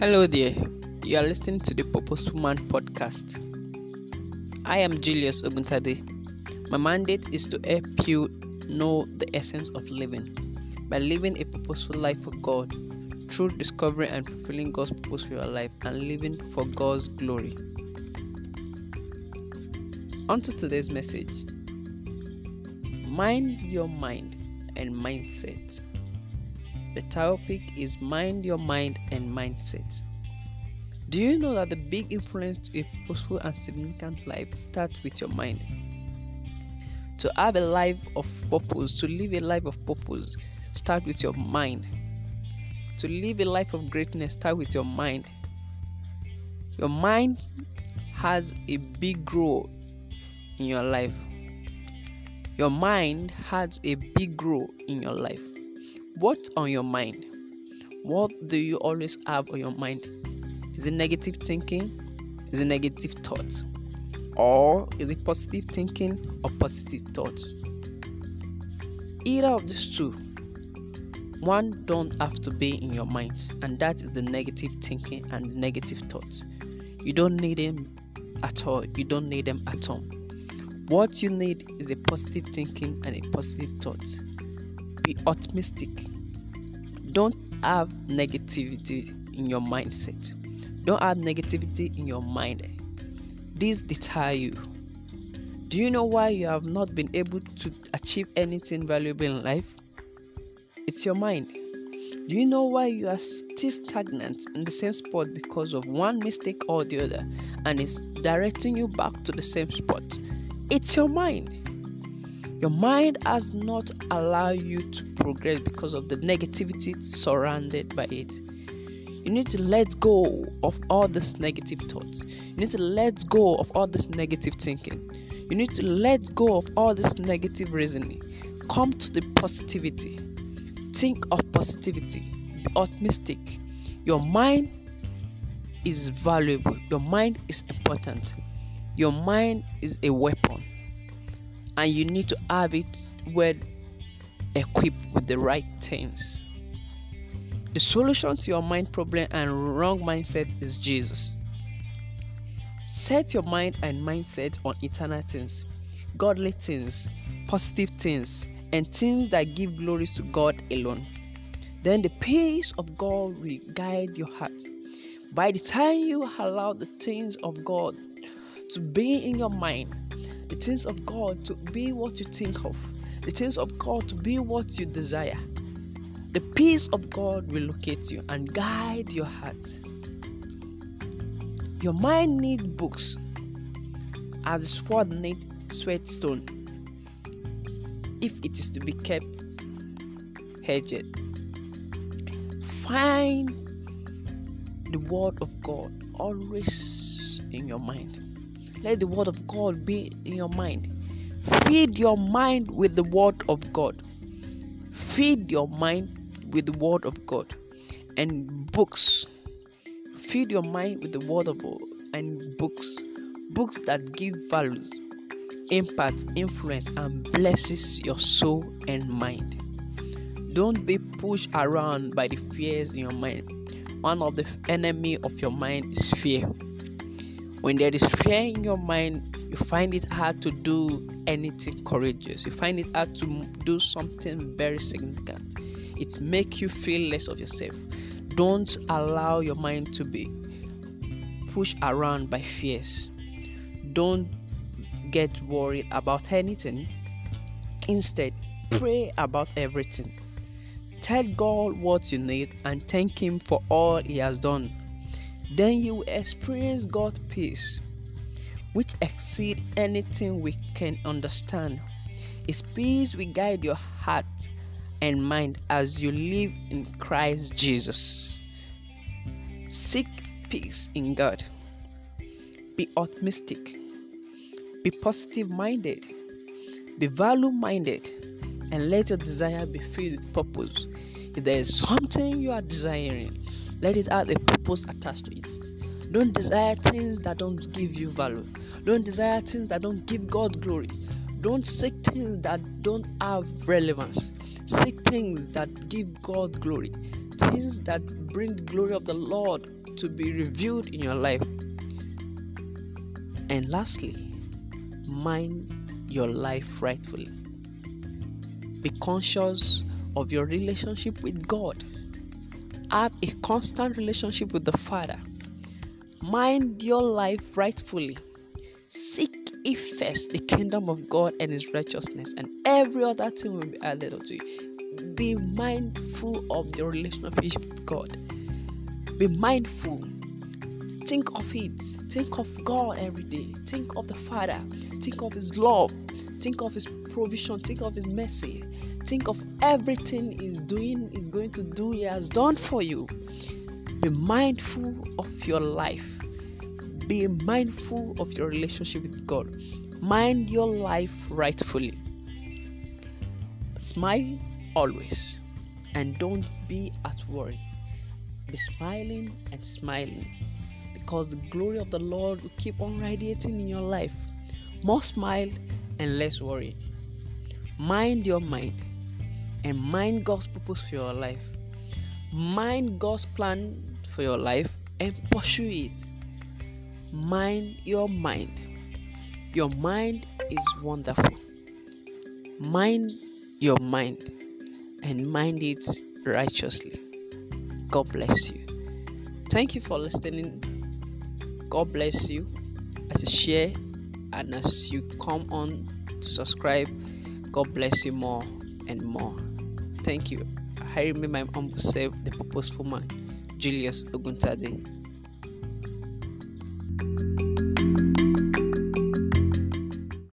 Hello there, you are listening to the Purposeful Man podcast. I am Julius Oguntade. My mandate is to help you know the essence of living by living a purposeful life for God through discovering and fulfilling God's purpose for your life and living for God's glory. On to today's message Mind your mind and mindset. The topic is Mind Your Mind and Mindset. Do you know that the big influence to a purposeful and significant life starts with your mind? To have a life of purpose, to live a life of purpose, start with your mind. To live a life of greatness, start with your mind. Your mind has a big role in your life. Your mind has a big role in your life. What's on your mind? What do you always have on your mind? Is it negative thinking? Is it negative thoughts? Or is it positive thinking or positive thoughts? Either of these two, one don't have to be in your mind, and that is the negative thinking and negative thoughts. You don't need them at all. You don't need them at all. What you need is a positive thinking and a positive thought be optimistic. Don't have negativity in your mindset. Don't have negativity in your mind. This deter you. Do you know why you have not been able to achieve anything valuable in life? It's your mind. Do you know why you are still stagnant in the same spot because of one mistake or the other and it's directing you back to the same spot? It's your mind. Your mind has not allowed you to progress because of the negativity surrounded by it. You need to let go of all these negative thoughts. You need to let go of all this negative thinking. You need to let go of all this negative reasoning. Come to the positivity. Think of positivity. Be optimistic. Your mind is valuable. Your mind is important. Your mind is a weapon and you need to have it well equipped with the right things. The solution to your mind problem and wrong mindset is Jesus. Set your mind and mindset on eternal things, godly things, positive things, and things that give glory to God alone. Then the peace of God will guide your heart. By the time you allow the things of God to be in your mind, the things of God to be what you think of, the things of God to be what you desire. The peace of God will locate you and guide your heart. Your mind needs books as the sword needs whetstone if it is to be kept hedged. Find the word of God always in your mind. Let the word of God be in your mind. Feed your mind with the word of God. Feed your mind with the word of God and books. Feed your mind with the word of God and books. Books that give values, impact, influence, and blesses your soul and mind. Don't be pushed around by the fears in your mind. One of the enemy of your mind is fear. When there is fear in your mind, you find it hard to do anything courageous. You find it hard to do something very significant. It makes you feel less of yourself. Don't allow your mind to be pushed around by fears. Don't get worried about anything. Instead, pray about everything. Tell God what you need and thank Him for all He has done then you will experience God's peace, which exceed anything we can understand. His peace will guide your heart and mind as you live in Christ Jesus. Seek peace in God. Be optimistic. Be positive minded. Be value minded. And let your desire be filled with purpose. If there is something you are desiring, let it have a purpose attached to it. Don't desire things that don't give you value. Don't desire things that don't give God glory. Don't seek things that don't have relevance. Seek things that give God glory. things that bring the glory of the Lord to be revealed in your life. And lastly, mind your life rightfully. Be conscious of your relationship with God. Have a constant relationship with the Father. Mind your life rightfully. Seek ye first the kingdom of God and his righteousness, and every other thing will be added unto you. Be mindful of your relationship with God. Be mindful. Think of it. Think of God every day. Think of the Father. Think of His love. Think of His provision. Think of His mercy. Think of everything He's doing, He's going to do, He has done for you. Be mindful of your life. Be mindful of your relationship with God. Mind your life rightfully. Smile always and don't be at worry. Be smiling and smiling because the glory of the Lord will keep on radiating in your life. More smile and less worry. Mind your mind and mind God's purpose for your life. Mind God's plan for your life and pursue it. Mind your mind. Your mind is wonderful. Mind your mind and mind it righteously. God bless you. Thank you for listening. God bless you as you share and as you come on to subscribe. God bless you more and more. Thank you. I remain my humble self, the purposeful man, Julius Oguntade.